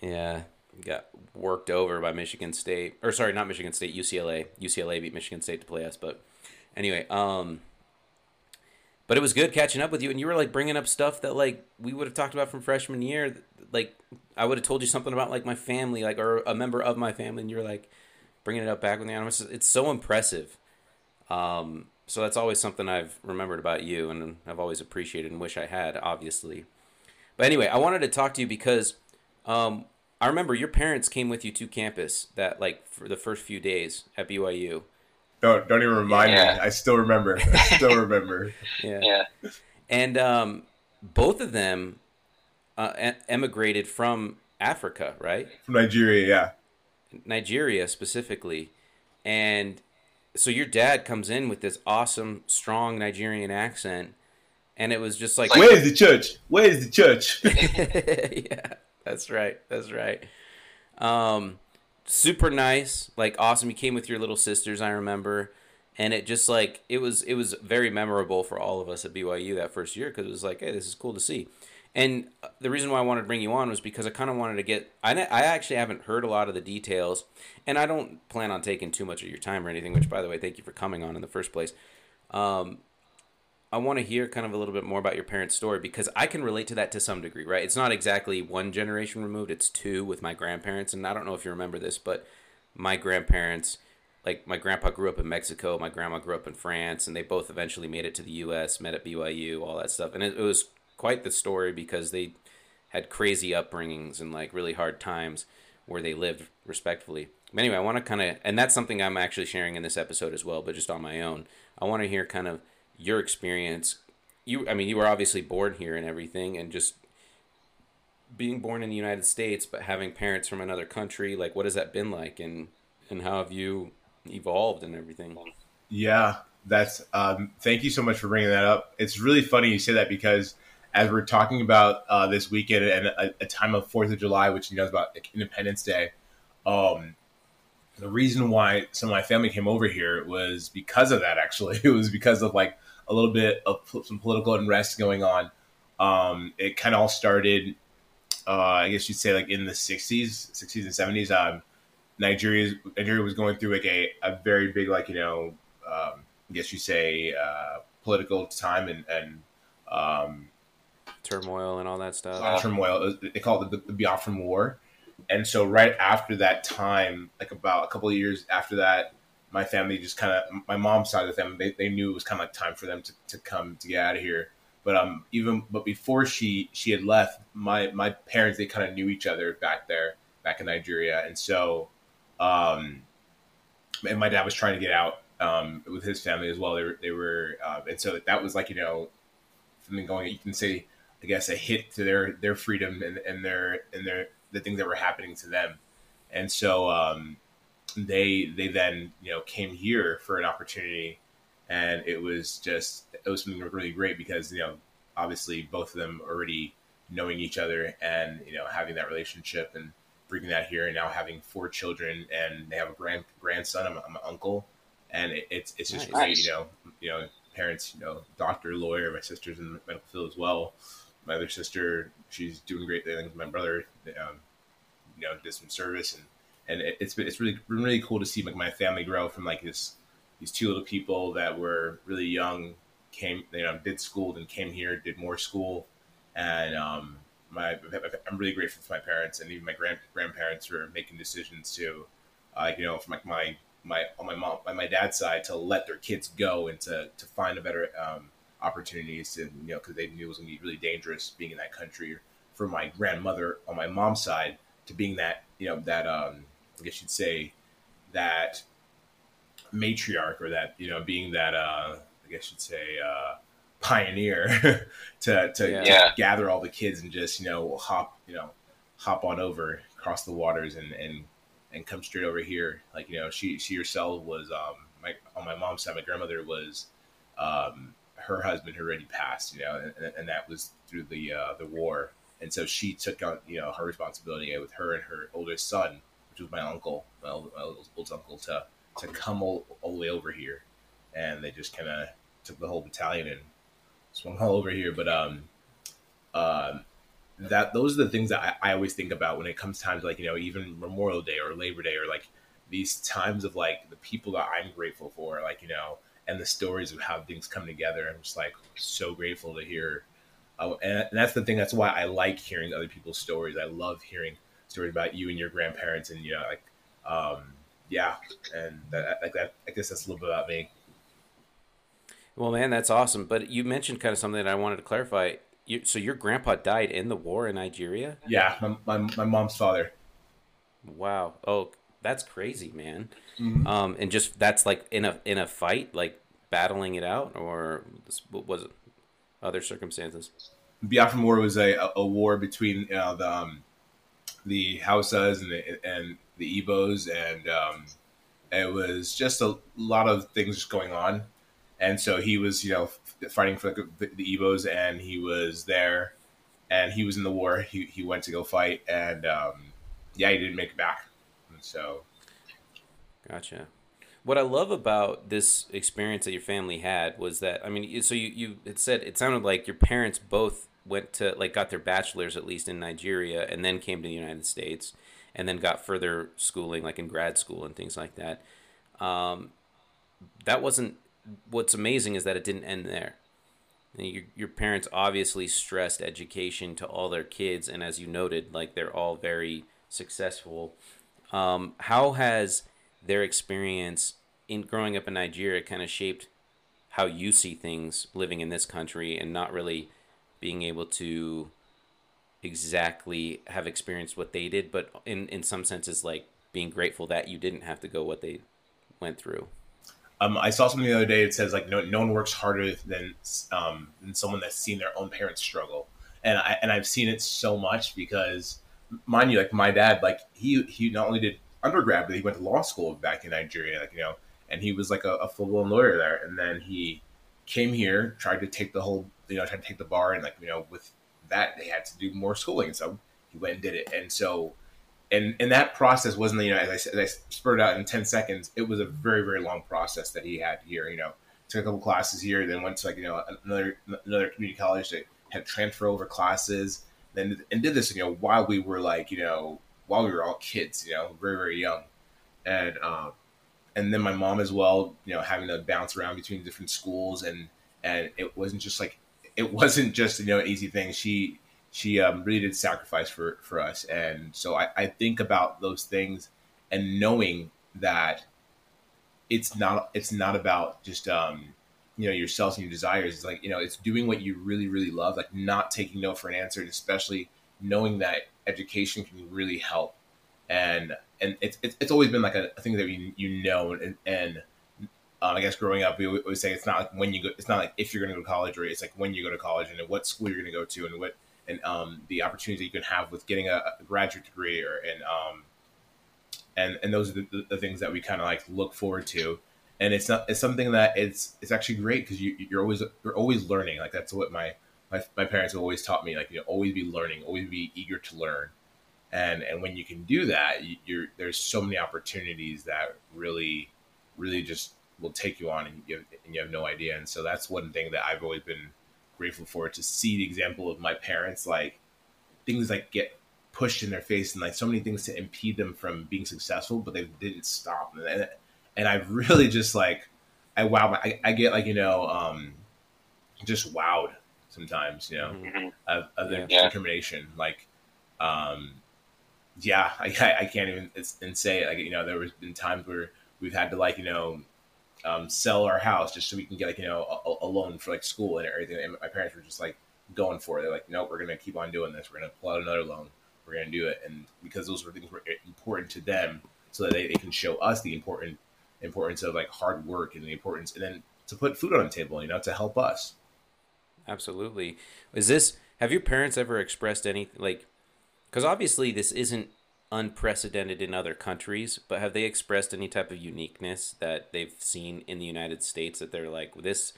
Speaker 1: yeah got worked over by Michigan State, or sorry, not Michigan State, UCLA. UCLA beat Michigan State to play us, but anyway, um, but it was good catching up with you, and you were like bringing up stuff that like we would have talked about from freshman year. Like I would have told you something about like my family, like or a member of my family, and you're like bringing it up back with the It's, it's so impressive. Um, so that's always something I've remembered about you, and I've always appreciated and wish I had, obviously. But anyway, I wanted to talk to you because um, I remember your parents came with you to campus that like for the first few days at BYU.
Speaker 4: Don't don't even remind yeah. me. I still remember. I still [LAUGHS] remember.
Speaker 1: yeah. Yeah. And um, both of them uh, emigrated from Africa, right?
Speaker 4: From Nigeria, yeah.
Speaker 1: Nigeria specifically, and so your dad comes in with this awesome, strong Nigerian accent, and it was just like,
Speaker 4: "Where's the church? Where's the church?" [LAUGHS] [LAUGHS]
Speaker 1: yeah. That's right. That's right. Um, super nice, like awesome. You came with your little sisters, I remember, and it just like it was it was very memorable for all of us at BYU that first year because it was like, hey, this is cool to see. And the reason why I wanted to bring you on was because I kind of wanted to get. I I actually haven't heard a lot of the details, and I don't plan on taking too much of your time or anything. Which, by the way, thank you for coming on in the first place. Um, I want to hear kind of a little bit more about your parents' story because I can relate to that to some degree, right? It's not exactly one generation removed, it's two with my grandparents. And I don't know if you remember this, but my grandparents, like my grandpa grew up in Mexico, my grandma grew up in France, and they both eventually made it to the US, met at BYU, all that stuff. And it, it was quite the story because they had crazy upbringings and like really hard times where they lived respectfully. But anyway, I want to kind of, and that's something I'm actually sharing in this episode as well, but just on my own. I want to hear kind of your experience you i mean you were obviously born here and everything and just being born in the United States but having parents from another country, like what has that been like, and and how have you evolved and everything?
Speaker 4: Yeah, that's. Um, thank you so much for bringing that up. It's really funny you say that because as we're talking about uh, this weekend and a, a, time of Fourth of July, which you know is about Independence Day, um, the reason why some of my family came over here was because of that. Actually, [LAUGHS] it was because of like a little bit of some political unrest going on. Um, it kind of all started, uh, I guess you'd say, like in the '60s, '60s and '70s. Um, Nigeria, Nigeria was going through like a, a very big, like you know, um, I guess you say, uh, political time and and um,
Speaker 1: turmoil and all that stuff.
Speaker 4: Uh, turmoil. They call it the, the Biafran War. And so right after that time, like about a couple of years after that, my family just kind of, my mom's side of the family, they, they knew it was kind of like time for them to, to come to get out of here. But um, even but before she she had left, my my parents they kind of knew each other back there, back in Nigeria, and so, um, and my dad was trying to get out um, with his family as well. They were they were, uh, and so that was like you know, something going. You can say I guess a hit to their their freedom and, and their and their the things that were happening to them. And so um, they they then you know came here for an opportunity, and it was just it was something really great because you know obviously both of them already knowing each other and you know having that relationship and bringing that here and now having four children and they have a grand grandson. I'm, I'm an uncle, and it, it's it's just nice. great. You know, you know parents, you know, doctor, lawyer. My sister's in the medical field as well my other sister, she's doing great things. My brother, um, you know, did some service, and and it, it's been it's really really cool to see like my family grow from like this these two little people that were really young came you know did school then came here did more school and um my I'm really grateful for my parents and even my grand grandparents for making decisions to uh, you know from like my my on my mom on my dad's side to let their kids go and to to find a better um, opportunities and you know because they knew it was going to be really dangerous being in that country for my grandmother on my mom's side to being that you know that um i guess you'd say that matriarch or that you know being that uh i guess you'd say uh pioneer [LAUGHS] to to yeah. gather all the kids and just you know hop you know hop on over across the waters and and and come straight over here like you know she she herself was um my on my mom's side my grandmother was um her husband had already passed, you know, and, and that was through the uh, the war. And so she took on, you know, her responsibility with her and her oldest son, which was my uncle, my old, my old, uncle, to to come all, all, the way over here. And they just kind of took the whole battalion and swung all over here. But um, um, that those are the things that I, I always think about when it comes time to like you know even Memorial Day or Labor Day or like these times of like the people that I'm grateful for, like you know and the stories of how things come together. I'm just like so grateful to hear. Uh, and, that's the thing. That's why I like hearing other people's stories. I love hearing stories about you and your grandparents, and you know, like, um, yeah, and that, like that. I guess that's a little bit about me.
Speaker 1: Well, man, that's awesome. But you mentioned kind of something that I wanted to clarify. You, so your grandpa died in the war in Nigeria?
Speaker 4: Yeah, my, my, my mom's father.
Speaker 1: Wow. Oh, that's crazy, man. Mm-hmm. Um, and just that's like in a in a fight, like battling it out, or was it other circumstances?
Speaker 4: Biafran War was a, a war between you know, the um, the Hausas and the, and the Igbos, and um, it was just a lot of things going on. And so he was, you know, fighting for the, Igbos, and he was there, and he was in the war. He, he went to go fight, and um, yeah, he didn't make it back. And so,
Speaker 1: gotcha what I love about this experience that your family had was that I mean, so you you it said it sounded like your parents both went to like got their bachelors at least in Nigeria and then came to the United States and then got further schooling like in grad school and things like that. Um, that wasn't what's amazing is that it didn't end there. Your, your parents obviously stressed education to all their kids, and as you noted, like they're all very successful. Um, how has their experience in growing up in Nigeria kind of shaped how you see things living in this country and not really being able to exactly have experienced what they did, but in, in some senses, like being grateful that you didn't have to go what they went through.
Speaker 4: Um, I saw something the other day. It says like no, no one works harder than um, than someone that's seen their own parents struggle, and I and I've seen it so much because, mind you, like my dad, like he he not only did undergrad, but he went to law school back in Nigeria, like you know, and he was like a, a full blown lawyer there, and then he came here, tried to take the whole, you know, tried to take the bar, and like you know, with that they had to do more schooling, so he went and did it, and so. And, and that process wasn't, you know, as I, said, as I spurred out in 10 seconds, it was a very, very long process that he had here, you know, took a couple classes here, then went to like, you know, another, another community college to had transfer over classes, then and did this, you know, while we were like, you know, while we were all kids, you know, very very young, and um, and then my mom as well, you know, having to bounce around between different schools, and and it wasn't just like it wasn't just you know an easy thing. She she um, really did sacrifice for for us, and so I, I think about those things and knowing that it's not it's not about just um you know yourself and your desires. It's like you know it's doing what you really really love like not taking no for an answer and especially knowing that education can really help. And and it's it's, it's always been like a, a thing that you you know and and um, I guess growing up, we always say it's not like when you go, it's not like if you're going to go to college, or it's like when you go to college and what school you're going to go to, and what and um, the opportunities that you can have with getting a, a graduate degree, or and um, and and those are the, the things that we kind of like look forward to. And it's not it's something that it's it's actually great because you you're always you're always learning. Like that's what my my, my parents have always taught me like you know always be learning always be eager to learn. And and when you can do that you're there's so many opportunities that really really just will take you on and you have, and you have no idea. And so that's one thing that I've always been grateful for to see the example of my parents like things like get pushed in their face and like so many things to impede them from being successful but they didn't stop and, and I've really just like I wow I, I get like you know um, just wowed sometimes you know mm-hmm. of, of, their yeah. determination like um, yeah I, I can't even and say like you know there was been times where we've had to like you know um, sell our house just so we can get like you know a, a, loan for like school and everything and my parents were just like going for it they're like no we're gonna keep on doing this we're gonna pull out another loan we're gonna do it and because those were things were important to them so that they, they can show us the important importance of like hard work and the importance, and then to put food on the table, you know, to help us.
Speaker 1: Absolutely. Is this? Have your parents ever expressed any like? Because obviously this isn't unprecedented in other countries, but have they expressed any type of uniqueness that they've seen in the United States that they're like this?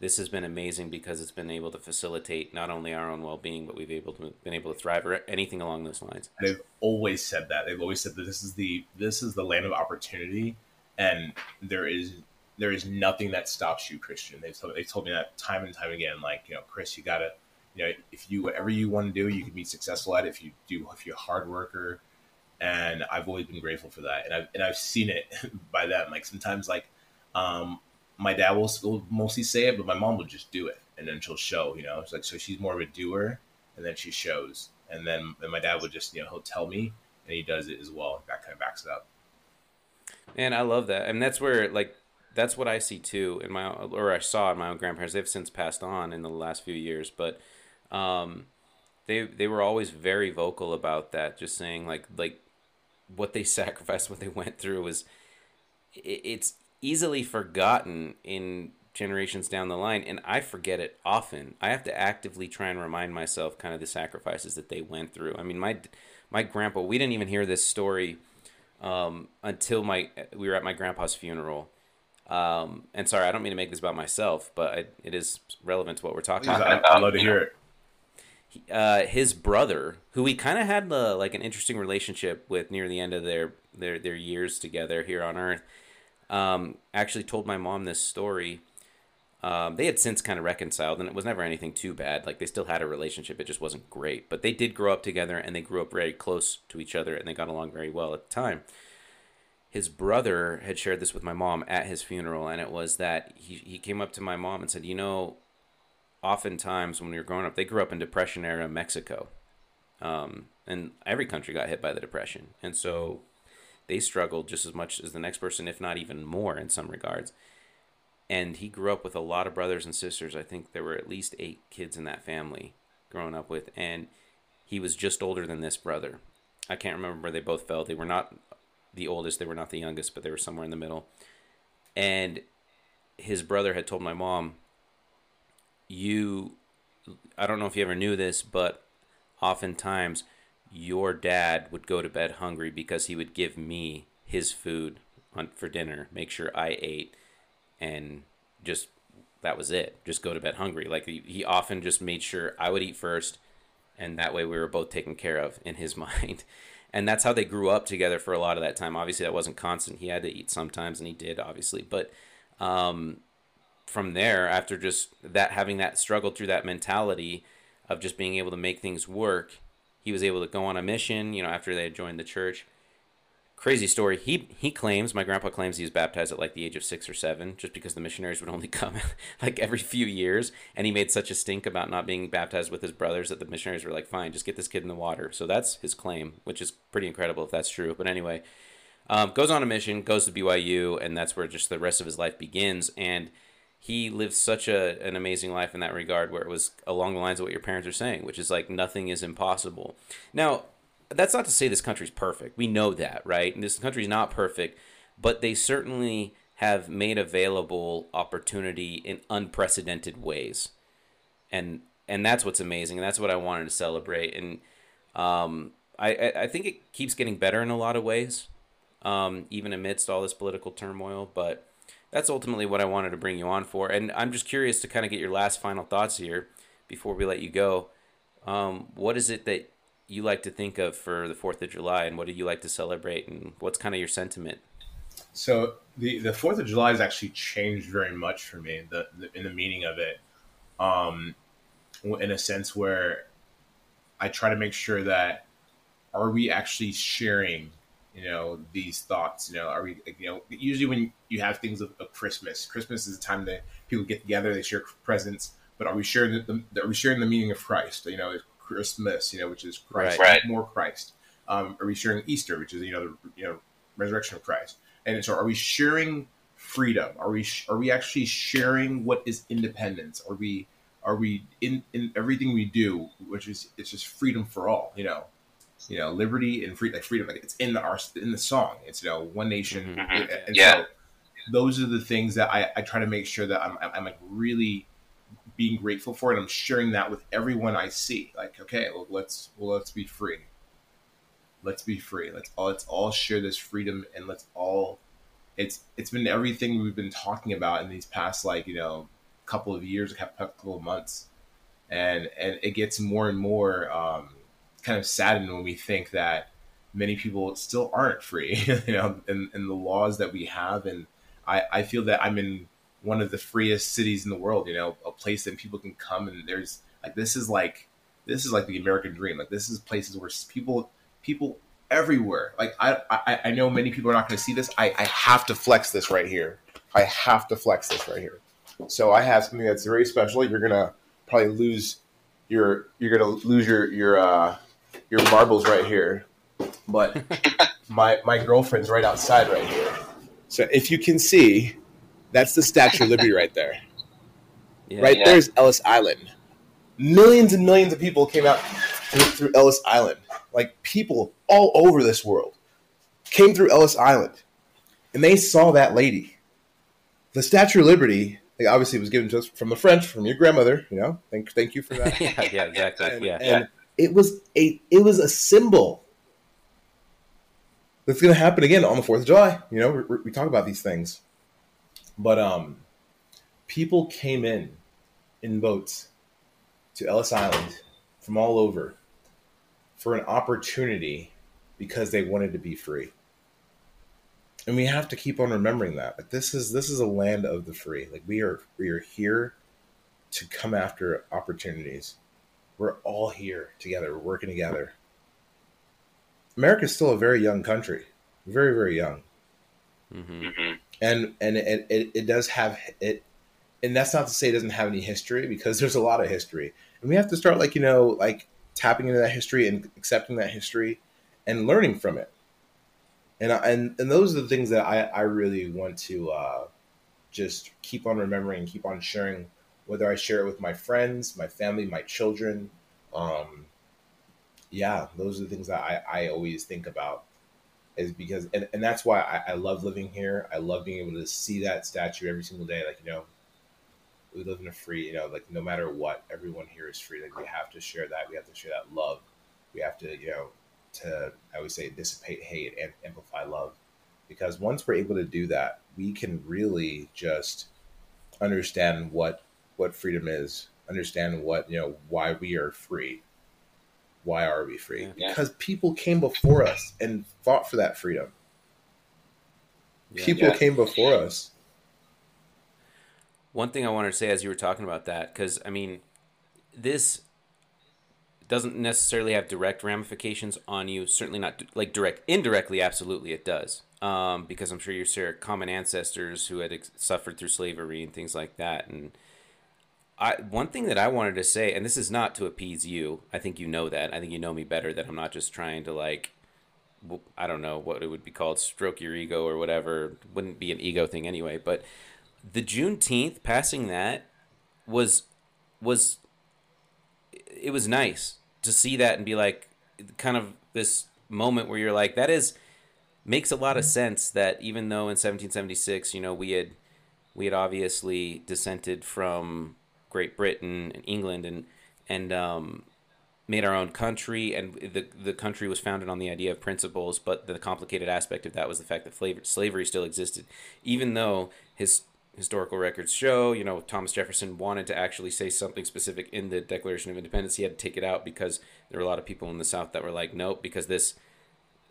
Speaker 1: This has been amazing because it's been able to facilitate not only our own well-being, but we've able to been able to thrive or anything along those lines.
Speaker 4: They've always said that. They've always said that this is the this is the land of opportunity and there is there is nothing that stops you, Christian. They told they told me that time and time again. Like you know, Chris, you gotta you know if you whatever you want to do, you can be successful at it if you do if you're a hard worker. And I've always been grateful for that, and I've and I've seen it [LAUGHS] by them. Like sometimes, like um, my dad will, will mostly say it, but my mom will just do it, and then she'll show. You know, it's like so she's more of a doer, and then she shows, and then and my dad would just you know he'll tell me, and he does it as well. That kind of backs it up.
Speaker 1: And I love that. And that's where like that's what I see too in my or I saw in my own grandparents. They've since passed on in the last few years, but um, they they were always very vocal about that. Just saying like like what they [LAUGHS] sacrificed, what they went through was it's easily forgotten in generations down the line and I forget it often. I have to actively try and remind myself kind of the sacrifices that they went through. I mean, my my grandpa, we didn't even hear this story um, until my we were at my grandpa's funeral. Um, and sorry, I don't mean to make this about myself, but I, it is relevant to what we're talking about.
Speaker 4: I'd love to hear it.
Speaker 1: Uh, his brother, who we kind of had the, like an interesting relationship with near the end of their their their years together here on Earth, um, actually told my mom this story um, they had since kind of reconciled, and it was never anything too bad. Like they still had a relationship; it just wasn't great. But they did grow up together, and they grew up very close to each other, and they got along very well at the time. His brother had shared this with my mom at his funeral, and it was that he he came up to my mom and said, "You know, oftentimes when we were growing up, they grew up in Depression era Mexico, um, and every country got hit by the Depression, and so they struggled just as much as the next person, if not even more, in some regards." and he grew up with a lot of brothers and sisters. I think there were at least eight kids in that family growing up with, and he was just older than this brother. I can't remember where they both fell. They were not the oldest, they were not the youngest, but they were somewhere in the middle. And his brother had told my mom, "You I don't know if you ever knew this, but oftentimes your dad would go to bed hungry because he would give me his food on, for dinner, make sure I ate, and just that was it. Just go to bed hungry. Like he, often just made sure I would eat first, and that way we were both taken care of in his [LAUGHS] mind. And that's how they grew up together for a lot of that time. Obviously, that wasn't constant. He had to eat sometimes, and he did, obviously. But um, from there, after just that having that struggle through that mentality of just being able to make things work, he was able to go on a mission. You know, after they had joined the church, crazy story. He he claims my grandpa claims he was baptized at like the age of six or seven, just because the missionaries would only [LAUGHS] come like every few years, and he made such a stink about not being baptized with his brothers that the missionaries were like, "Fine, just get this kid in the water." So that's his claim, which is pretty incredible if that's true. But anyway, um, goes on a mission, goes to BYU, and that's where just the rest of his life begins. And he lived such a an amazing life in that regard, where it was along the lines of what your parents are saying, which is like nothing is impossible. Now that's not to say this country's perfect. We know that, right? And this country's not perfect, but they certainly have made available opportunity in unprecedented ways. And and that's what's amazing. And that's what I wanted to celebrate. And um, I, I think it keeps getting better in a lot of ways, um, even amidst all this political turmoil. But that's ultimately what I wanted to bring you on for. And I'm just curious to kind of get your last final thoughts here before we let you go. Um, what is it that you like to think of for the Fourth of July, and what do you like to celebrate, and what's kind of your sentiment?
Speaker 4: So the the Fourth of July has actually changed very much for me. The, the in the meaning of it, um, in a sense where I try to make sure that are we actually sharing, you know, these thoughts. You know, are we, you know, usually when you have things of, of Christmas, Christmas is a time that people get together, they share presents. But are we sharing the, the are we sharing the meaning of Christ? You know, Christmas, you know, which is Christ,
Speaker 1: right.
Speaker 4: more Christ. Um, are we sharing Easter, which is you know the you know resurrection of Christ? And so, are we sharing freedom? Are we are we actually sharing what is independence? Are we are we in in everything we do, which is it's just freedom for all, you know, you know, liberty and free like freedom. Like it's in our in the song. It's you know one nation.
Speaker 1: Mm-hmm.
Speaker 4: And
Speaker 5: Yeah.
Speaker 4: so those are the things that I, I try to make sure that I'm, I'm, I'm like really being grateful for it. I'm sharing that with everyone I see. Like, okay, well, let's well, let's be free. Let's be free. Let's all let's all share this freedom and let's all. It's it's been everything we've been talking about in these past like you know couple of years, couple of months, and and it gets more and more um, kind of saddened when we think that many people still aren't free. [LAUGHS] you know, and, and the laws that we have, and I I feel that I'm in one of the freest cities in the world. You know, a place that people can come and there's like this is like this is like the American dream. Like this is places where people people everywhere. Like I I, I know many people are not going to see this. I I have to flex this right here. I have to flex this right here. So I have something that's very special. You're gonna probably lose your you're gonna lose your your uh your marbles right here. But [LAUGHS] my my girlfriend's right outside right here. So if you can see, that's the Statue of Liberty right there.
Speaker 1: Yeah.
Speaker 4: Right
Speaker 5: Yeah.
Speaker 4: there's Ellis Island. Millions and millions of people came out through, through Ellis Island. Like people all over this world came through Ellis Island, and they saw that lady. The Statue of Liberty, like obviously, was given to us from the French, from your grandmother. You know, thank thank you for that. [LAUGHS]
Speaker 1: yeah, yeah, exactly.
Speaker 4: and,
Speaker 1: yeah.
Speaker 4: and it was a it was a symbol that's going to happen again on the Fourth of July. You know, we, we talk about these things, but um, people came in in boats to Ellis Island from all over for an opportunity because they wanted to be free. And we have to keep on remembering that. Like this is this is a land of the free. Like we are we are here to come after opportunities. We're all here together. We're working together. America is still a very young country, very very young,
Speaker 1: hmm
Speaker 5: hmm
Speaker 4: and and it, it, it does have it, and that's not to say it doesn't have any history because there's a lot of history, and we have to start like you know like tapping into that history and accepting that history, and learning from it, and I- and and those are the things that I I really want to uh, just keep on remembering and keep on sharing, whether I share it with my friends, my family, my children. Um, yeah, those are the things that I, I always think about is because and, and that's why I, I love living here. I love being able to see that statue every single day. Like, you know, we live in a free, you know, like no matter what, everyone here is free. Like we have to share that. We have to share that love. We have to, you know, to I would say dissipate hate and amplify love. Because once we're able to do that, we can really just understand what what freedom is, understand what you know why we are free. Why are we free?
Speaker 1: Yeah.
Speaker 4: Because people came before us and fought for that freedom.
Speaker 1: Yeah.
Speaker 4: People came before us.
Speaker 1: One thing I wanted to say as you were talking about that, because I mean, this doesn't necessarily have direct ramifications on you. Certainly not like direct, indirectly, absolutely it does. Um, because I'm sure you share common ancestors who had ex- suffered through slavery and things like that. And I, one thing that I wanted to say, and this is not to appease you. I think you know that. I think you know me better. That I'm not just trying to like, I don't know what it would be called, stroke your ego or whatever. Wouldn't be an ego thing anyway. But the Juneteenth passing that was was it was nice to see that and be like kind of this moment where you're like that is makes a lot of sense that even though in 1776 you know we had we had obviously dissented from Great Britain and England and and um, made our own country. And the the country was founded on the idea of principles but the complicated aspect of that was the fact that slavery, still existed. Even though his historical records show you know Thomas Jefferson wanted to actually say something specific in the Declaration of Independence he had to take it out because there were a lot of people in the South that were like nope because this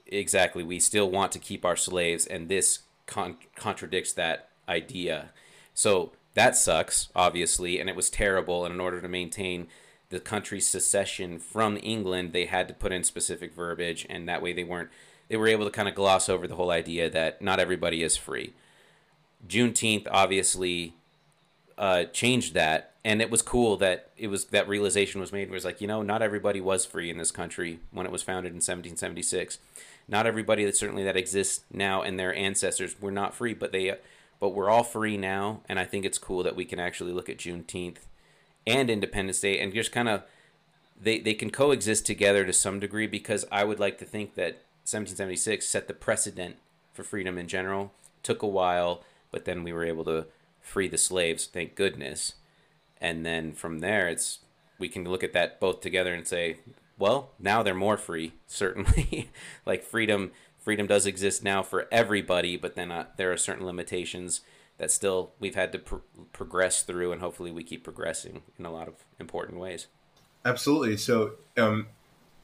Speaker 1: exactly we still want to keep our slaves and this con- contradicts that idea. So that sucks obviously and it was terrible and in order to maintain the country's secession from England they had to put in specific verbiage and that way they weren't they were able to kind of gloss over the whole idea that not everybody is free Juneteenth obviously uh, changed that, and it was cool that it was that realization was made. Was like you know, not everybody was free in this country when it was founded in 1776. Not everybody that certainly that exists now and their ancestors were not free, but they, but we're all free now, and I think it's cool that we can actually look at Juneteenth and Independence Day and just kind of they they can coexist together to some degree because I would like to think that 1776 set the precedent for freedom in general. Took a while, but then we were able to free the slaves, thank goodness. And then from there, it's we can look at that both together and say, well, now they're more free, certainly. [LAUGHS] like freedom, freedom does exist now for everybody, but then uh, there are certain limitations that still we've had to pr- progress through, and hopefully we keep progressing in a lot of important ways.
Speaker 4: Absolutely. So, um,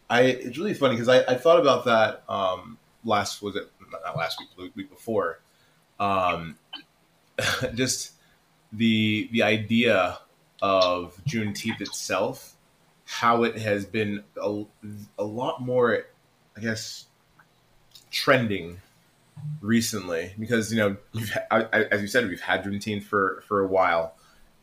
Speaker 4: I it's really funny because I, I thought about that um, last was it not last week, week before. Um, [LAUGHS] just the the idea of Juneteenth itself, how it has been a, a lot more, I guess, trending recently because you know you've, I, I, as you said we've had Juneteenth for for a while,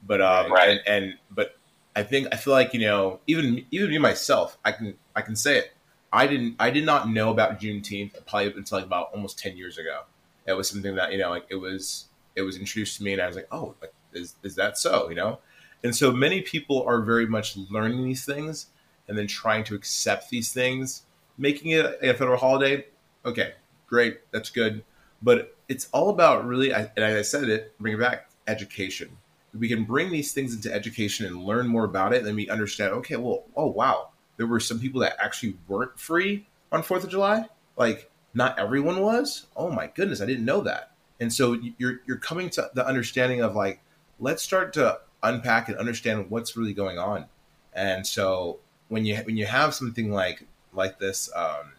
Speaker 4: but um,
Speaker 1: Right.
Speaker 4: and, and but I think I feel like you know even even me myself I can I can say it I didn't I did not know about Juneteenth probably until like about almost ten years ago. It was something that you know like it was it was introduced to me and I was like oh like is is that so you know, and so many people are very much learning these things and then trying to accept these things, making it a federal holiday. Okay, great, that's good, but it's all about really and I said it bring it back education we can bring these things into education and learn more about it, then we understand, okay, well, oh wow, there were some people that actually weren't free on Fourth of July. Like not everyone was. Oh my goodness, I didn't know that. And so you're you're coming to the understanding of like, let's start to unpack and understand what's really going on. And so when you when you have something like like this, um,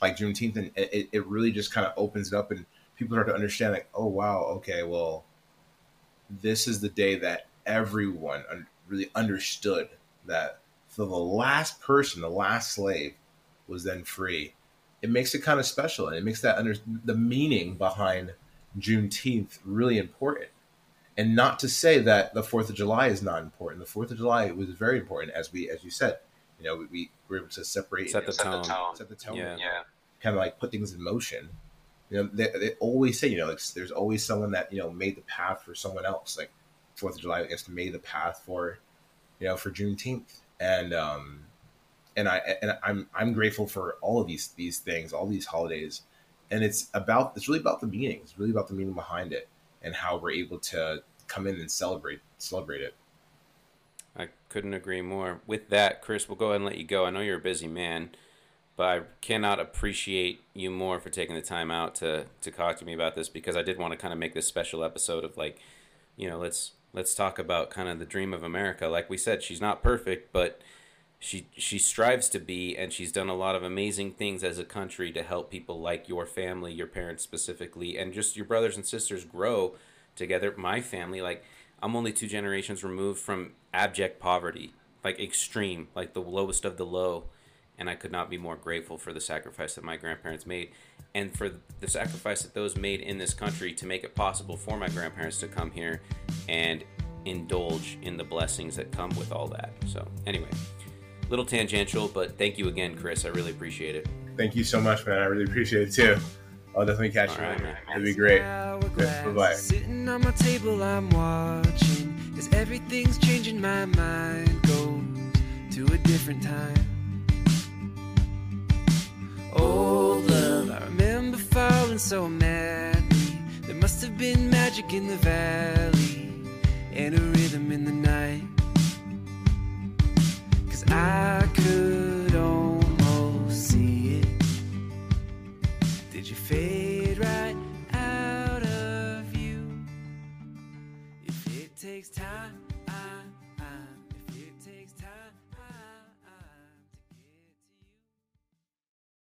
Speaker 4: like Juneteenth, and it, it really just kind of opens it up, and people start to understand like, oh wow, okay, well, this is the day that everyone un- really understood that for the last person, the last slave, was then free. It makes it kind of special, and it makes that under the meaning behind Juneteenth really important. And not to say that the Fourth of July is not important. The Fourth of July was very important, as we, as you said. You know, we, we were able to separate,
Speaker 1: Set the tone.
Speaker 4: set the tone,
Speaker 1: Yeah.
Speaker 4: kind of like put things in motion. You know, they, they always say, you know, like there's always someone that you know made the path for someone else. Like Fourth of July, I guess, made the path for, you know, for Juneteenth, and um, and I and I'm I'm grateful for all of these these things, all these holidays, and it's about it's really about the meaning. It's really about the meaning behind it and how we're able to come in and celebrate celebrate it.
Speaker 1: Couldn't agree more. With that, Chris, we'll go ahead and let you go. I know you're a busy man, but I cannot appreciate you more for taking the time out to to talk to me about this because I did want to kind of make this special episode of like, you know, let's let's talk about kind of the dream of America. Like we said, she's not perfect, but she she strives to be and she's done a lot of amazing things as a country to help people like your family, your parents specifically, and just your brothers and sisters grow together. My family, like I'm only two generations removed from abject poverty, like extreme, like the lowest of the low. And I could not be more grateful for the sacrifice that my grandparents made and for the sacrifice that those made in this country to make it possible for my grandparents to come here and indulge in the blessings that come with all that. So, anyway, little tangential, but thank you again, Chris. I really appreciate it.
Speaker 4: Thank you so much, man. I really appreciate it too. I'll definitely catch you.
Speaker 1: All right,
Speaker 4: man.
Speaker 1: man.
Speaker 4: It'd be great. Bye bye.
Speaker 5: Sitting on my table, I'm watching as everything's changing. My mind goes to a different time. Old love, I remember falling so madly. There must have been magic in the valley and a rhythm in the night. Cause I could almost fade right out of view? If it takes time